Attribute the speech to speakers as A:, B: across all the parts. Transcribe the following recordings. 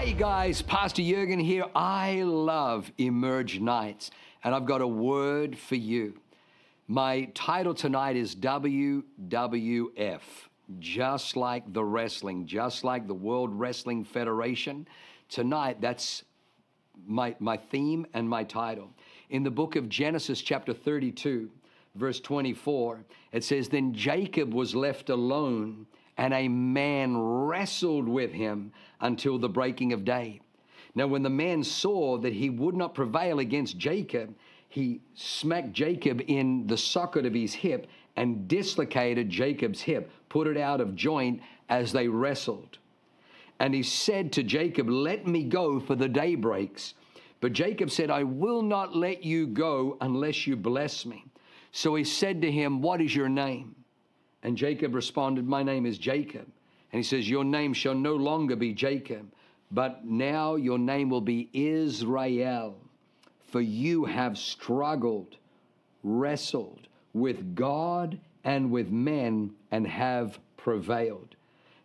A: Hey guys, Pastor Jurgen here. I love Emerge Nights, and I've got a word for you. My title tonight is WWF, just like the wrestling, just like the World Wrestling Federation. Tonight, that's my, my theme and my title. In the book of Genesis, chapter 32, verse 24, it says, Then Jacob was left alone, and a man wrestled with him until the breaking of day. Now, when the man saw that he would not prevail against Jacob, he smacked Jacob in the socket of his hip and dislocated Jacob's hip, put it out of joint as they wrestled. And he said to Jacob, Let me go, for the day breaks. But Jacob said, I will not let you go unless you bless me. So he said to him, What is your name? And Jacob responded, My name is Jacob. And he says, Your name shall no longer be Jacob, but now your name will be Israel for you have struggled, wrestled with God and with men, and have prevailed.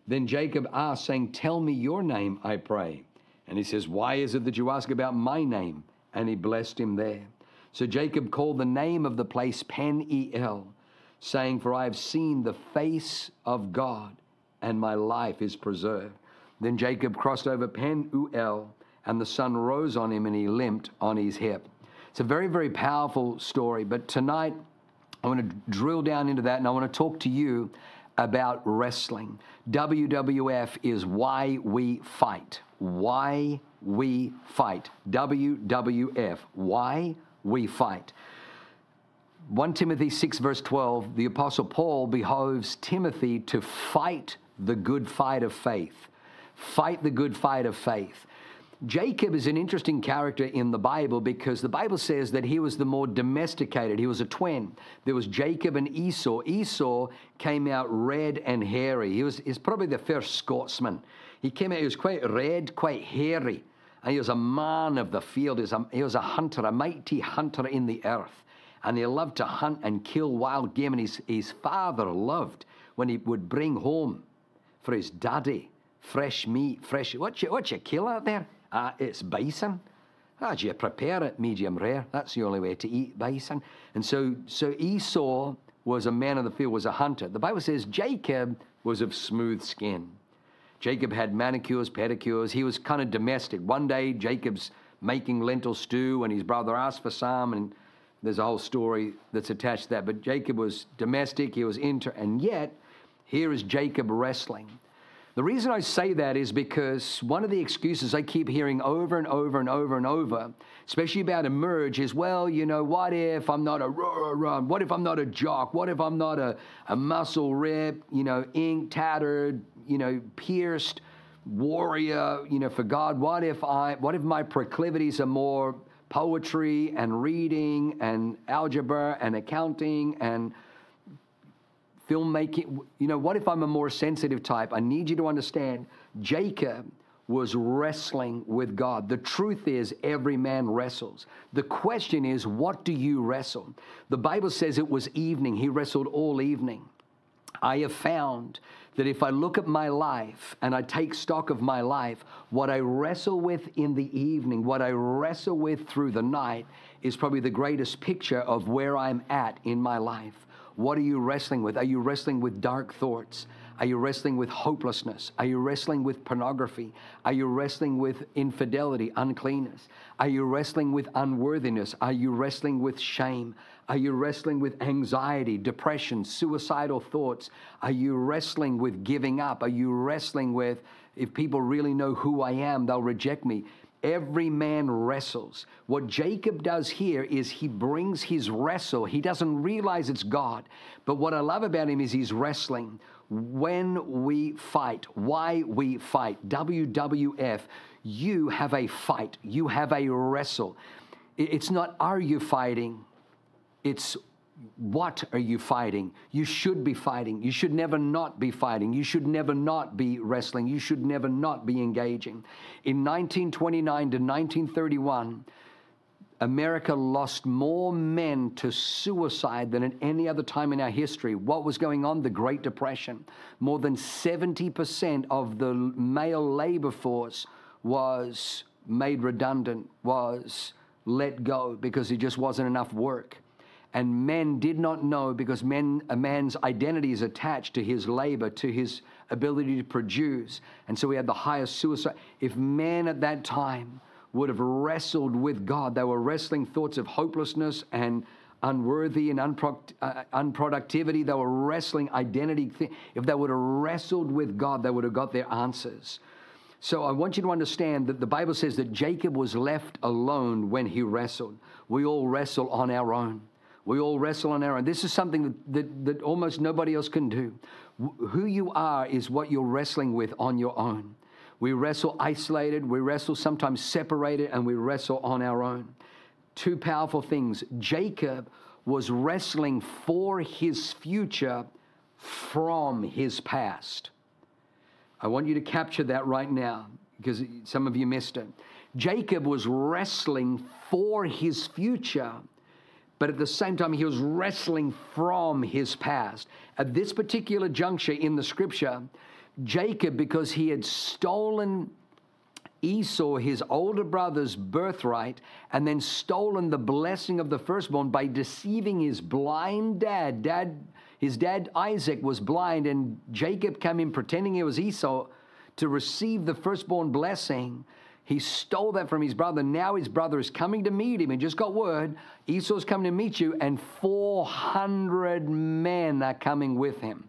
A: Then Jacob asked, saying, Tell me your name, I pray. And he says, Why is it that you ask about my name? And he blessed him there. So Jacob called the name of the place Peniel, saying, For I have seen the face of God, and my life is preserved. Then Jacob crossed over Penuel and the sun rose on him and he limped on his hip. It's a very, very powerful story. But tonight, I want to drill down into that and I want to talk to you about wrestling. WWF is why we fight. Why we fight. WWF. Why we fight. 1 Timothy 6, verse 12, the Apostle Paul behoves Timothy to fight the good fight of faith. Fight the good fight of faith. Jacob is an interesting character in the Bible because the Bible says that he was the more domesticated. He was a twin. There was Jacob and Esau. Esau came out red and hairy. He was he's probably the first Scotsman. He came out, he was quite red, quite hairy. And he was a man of the field. He was a, he was a hunter, a mighty hunter in the earth. And he loved to hunt and kill wild game. And his, his father loved when he would bring home for his daddy fresh meat, fresh. What you, what you kill out there? Uh, it's bison. As you prepare it, medium rare. That's the only way to eat bison. And so, so Esau was a man of the field, was a hunter. The Bible says Jacob was of smooth skin. Jacob had manicures, pedicures. He was kind of domestic. One day, Jacob's making lentil stew, and his brother asked for some, and there's a whole story that's attached to that. But Jacob was domestic, he was inter, and yet, here is Jacob wrestling. The reason I say that is because one of the excuses I keep hearing over and over and over and over, especially about emerge, is well, you know, what if I'm not a run? What if I'm not a jock? What if I'm not a, a muscle rip, you know, ink tattered, you know, pierced warrior, you know, for God? What if I what if my proclivities are more poetry and reading and algebra and accounting and filmmaking. You know, what if I'm a more sensitive type? I need you to understand Jacob was wrestling with God. The truth is, every man wrestles. The question is, what do you wrestle? The Bible says it was evening. He wrestled all evening. I have found that if I look at my life and I take stock of my life, what I wrestle with in the evening, what I wrestle with through the night, is probably the greatest picture of where I'm at in my life. What are you wrestling with? Are you wrestling with dark thoughts? Are you wrestling with hopelessness? Are you wrestling with pornography? Are you wrestling with infidelity, uncleanness? Are you wrestling with unworthiness? Are you wrestling with shame? Are you wrestling with anxiety, depression, suicidal thoughts? Are you wrestling with giving up? Are you wrestling with, if people really know who I am, they'll reject me? Every man wrestles. What Jacob does here is he brings his wrestle. He doesn't realize it's God. But what I love about him is he's wrestling. When we fight, why we fight, WWF,
B: you have a fight, you have a wrestle. It's not are you fighting, it's what are you fighting? You should be fighting. You should never not be fighting. You should never not be wrestling. You should never not be engaging. In 1929 to 1931, America lost more men to suicide than at any other time in our history. What was going on? The Great Depression. More than 70% of the male labor force was made redundant, was let go because there just wasn't enough work and men did not know because men, a man's identity is attached to his labor, to his ability to produce. And so we had the highest suicide. If men at that time would have wrestled with God, they were wrestling thoughts of hopelessness and unworthy and uh, unproductivity. They were wrestling identity. If they would have wrestled with God, they would have got their answers. So I want you to understand that the Bible says that Jacob was left alone when he wrestled. We all wrestle on our own. We all wrestle on our own. This is something that, that, that almost nobody else can do. Who you are is what you're wrestling with on your own. We wrestle isolated, we wrestle sometimes separated, and we wrestle on our own. Two powerful things. Jacob was wrestling for his future from his past. I want you to capture that right now because some of you missed it. Jacob was wrestling for his future but at the same time, he was wrestling from his past. At this particular juncture in the scripture, Jacob, because he had stolen Esau, his older brother's birthright, and then stolen the blessing of the firstborn by deceiving his blind dad. Dad, his dad Isaac was blind, and Jacob came in pretending he was Esau to receive the firstborn blessing. He stole that from his brother. Now his brother is coming to meet him and just got word Esau's coming to meet you, and 400 men are coming with him.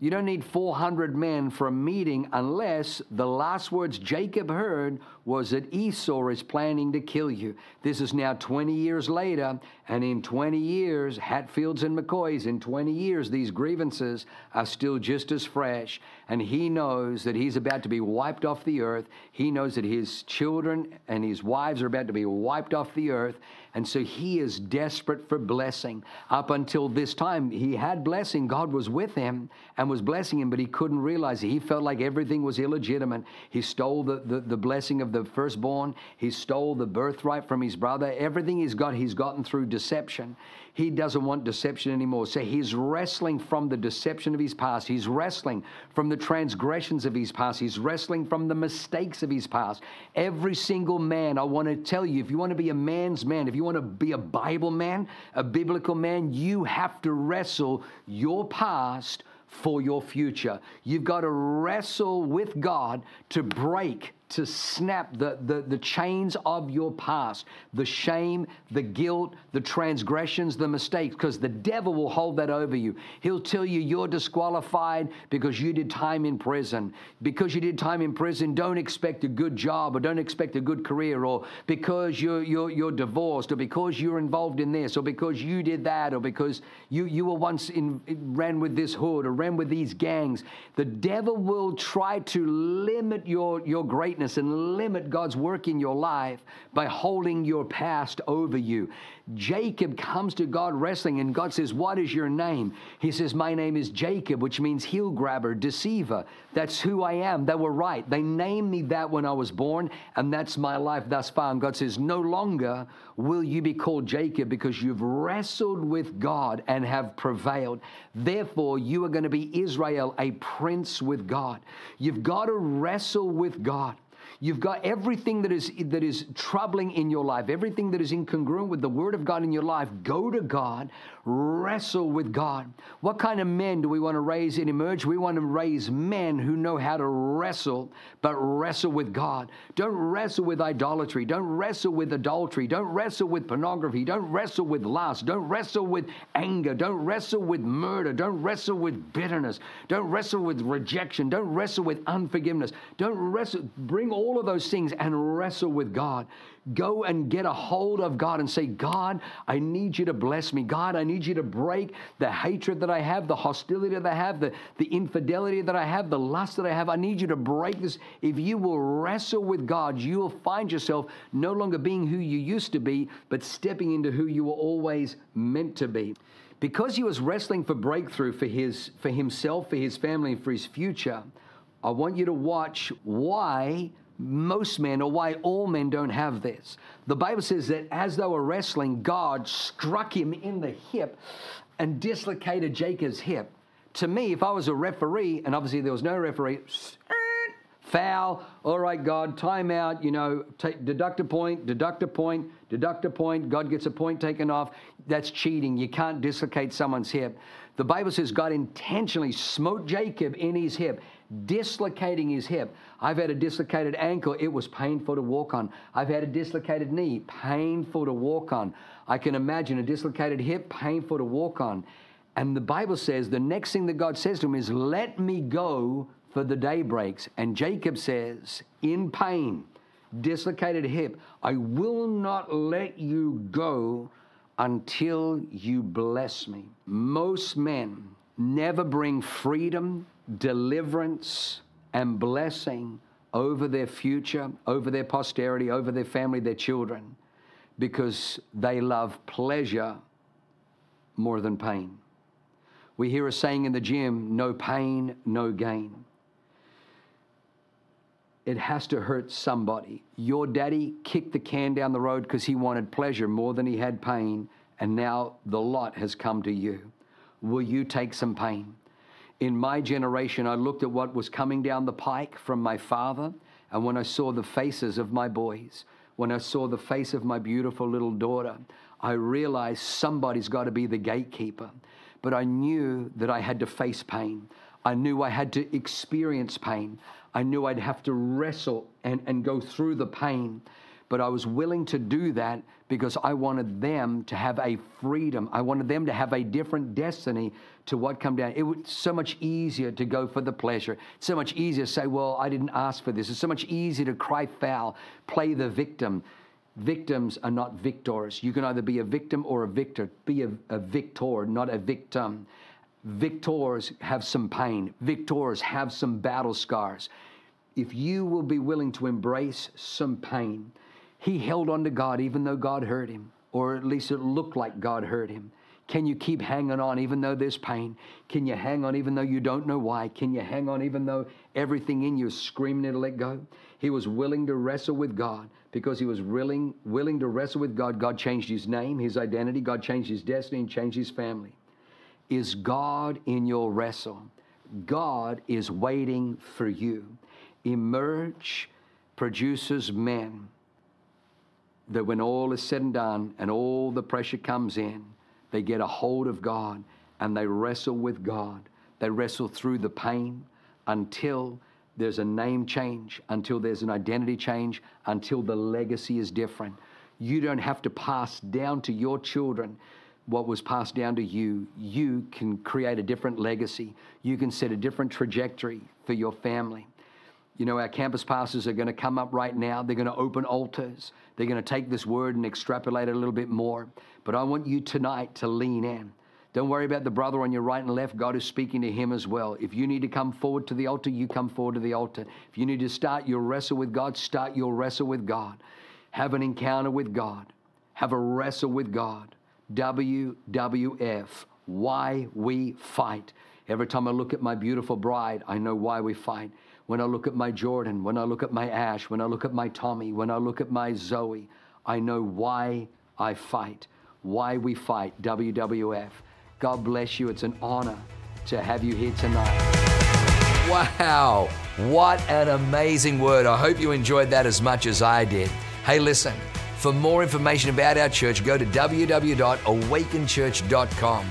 B: You don't need 400 men for a meeting unless the last words Jacob heard was that Esau is planning to kill you. This is now 20 years later, and in 20 years, Hatfields and McCoys, in 20 years, these grievances are still just as fresh. And he knows that he's about to be wiped off the earth. He knows that his children and his wives are about to be wiped off the earth. And so he is desperate for blessing. Up until this time, he had blessing. God was with him and was blessing him, but he couldn't realize it. He felt like everything was illegitimate. He stole the, the, the blessing of the firstborn, he stole the birthright from his brother. Everything he's got, he's gotten through deception. He doesn't want deception anymore. So he's wrestling from the deception of his past. He's wrestling from the transgressions of his past. He's wrestling from the mistakes of his past. Every single man, I want to tell you, if you want to be a man's man, if you want to be a Bible man, a biblical man, you have to wrestle your past for your future. You've got to wrestle with God to break to snap the, the, the chains of your past, the shame, the guilt, the transgressions, the mistakes, because the devil will hold that over you. He'll tell you you're disqualified because you did time in prison. Because you did time in prison, don't expect a good job or don't expect a good career, or because you're, you're, you're divorced, or because you're involved in this, or because you did that, or because you, you were once in, ran with this hood or ran with these gangs. The devil will try to limit your, your greatness greatness and limit God's work in your life by holding your past over you. Jacob comes to God wrestling, and God says, What is your name? He says, My name is Jacob, which means heel grabber, deceiver. That's who I am. They were right. They named me that when I was born, and that's my life thus far. And God says, No longer will you be called Jacob because you've wrestled with God and have prevailed. Therefore, you are going to be Israel, a prince with God. You've got to wrestle with God. You've got everything that is, that is troubling in your life, everything that is incongruent with the Word of God in your life. Go to God, wrestle with God. What kind of men do we want to raise in Emerge? We want to raise men who know how to wrestle, but wrestle with God. Don't wrestle with idolatry. Don't wrestle with adultery. Don't wrestle with pornography. Don't wrestle with lust. Don't wrestle with anger. Don't wrestle with murder. Don't wrestle with bitterness. Don't wrestle with rejection. Don't wrestle with unforgiveness. Don't wrestle. Bring all all of those things and wrestle with God. Go and get a hold of God and say, God, I need you to bless me. God, I need you to break the hatred that I have, the hostility that I have, the, the infidelity that I have, the lust that I have. I need you to break this. If you will wrestle with God, you will find yourself no longer being who you used to be, but stepping into who you were always meant to be. Because he was wrestling for breakthrough for, his, for himself, for his family, and for his future, I want you to watch why most men or why all men don't have this. The Bible says that as they were wrestling, God struck him in the hip and dislocated Jacob's hip. To me, if I was a referee, and obviously there was no referee, foul, all right, God, timeout, you know, take, deduct a point, deduct a point, deduct a point, God gets a point taken off. That's cheating. You can't dislocate someone's hip. The Bible says God intentionally smote Jacob in his hip dislocating his hip. I've had a dislocated ankle, it was painful to walk on. I've had a dislocated knee, painful to walk on. I can imagine a dislocated hip, painful to walk on. And the Bible says the next thing that God says to him is, Let me go for the day breaks. And Jacob says, in pain, dislocated hip, I will not let you go until you bless me. Most men never bring freedom deliverance and blessing over their future, over their posterity, over their family, their children, because they love pleasure more than pain. We hear a saying in the gym no pain, no gain. It has to hurt somebody. Your daddy kicked the can down the road because he wanted pleasure more than he had pain, and now the lot has come to you. Will you take some pain? In my generation, I looked at what was coming down the pike from my father, and when I saw the faces of my boys, when I saw the face of my beautiful little daughter, I realized somebody's got to be the gatekeeper. But I knew that I had to face pain. I knew I had to experience pain. I knew I'd have to wrestle and, and go through the pain. But I was willing to do that because I wanted them to have a freedom. I wanted them to have a different destiny to what come down. It was so much easier to go for the pleasure. It's so much easier to say, well, I didn't ask for this. It's so much easier to cry foul, play the victim. Victims are not victors. You can either be a victim or a victor. Be a, a victor, not a victim. Victors have some pain. Victors have some battle scars. If you will be willing to embrace some pain, he held on to God even though God hurt him, or at least it looked like God hurt him. Can you keep hanging on even though there's pain? Can you hang on even though you don't know why? Can you hang on even though everything in you is screaming to let go? He was willing to wrestle with God because he was willing, willing to wrestle with God. God changed his name, his identity, God changed his destiny, and changed his family. Is God in your wrestle? God is waiting for you. Emerge produces men that when all is said and done and all the pressure comes in, they get a hold of God and they wrestle with God. They wrestle through the pain until there's a name change, until there's an identity change, until the legacy is different. You don't have to pass down to your children what was passed down to you. You can create a different legacy. You can set a different trajectory for your family. You know, our campus pastors are going to come up right now. They're going to open altars. They're going to take this word and extrapolate it a little bit more. But I want you tonight to lean in. Don't worry about the brother on your right and left. God is speaking to him as well. If you need to come forward to the altar, you come forward to the altar. If you need to start your wrestle with God, start your wrestle with God. Have an encounter with God. Have a wrestle with God. WWF, why we fight. Every time I look at my beautiful bride, I know why we fight when I look at my Jordan, when I look at my Ash, when I look at my Tommy, when I look at my Zoe, I know why I fight, why we fight WWF. God bless you. It's an honor to have you here tonight.
A: Wow, what an amazing word. I hope you enjoyed that as much as I did. Hey, listen, for more information about our church, go to www.awakenchurch.com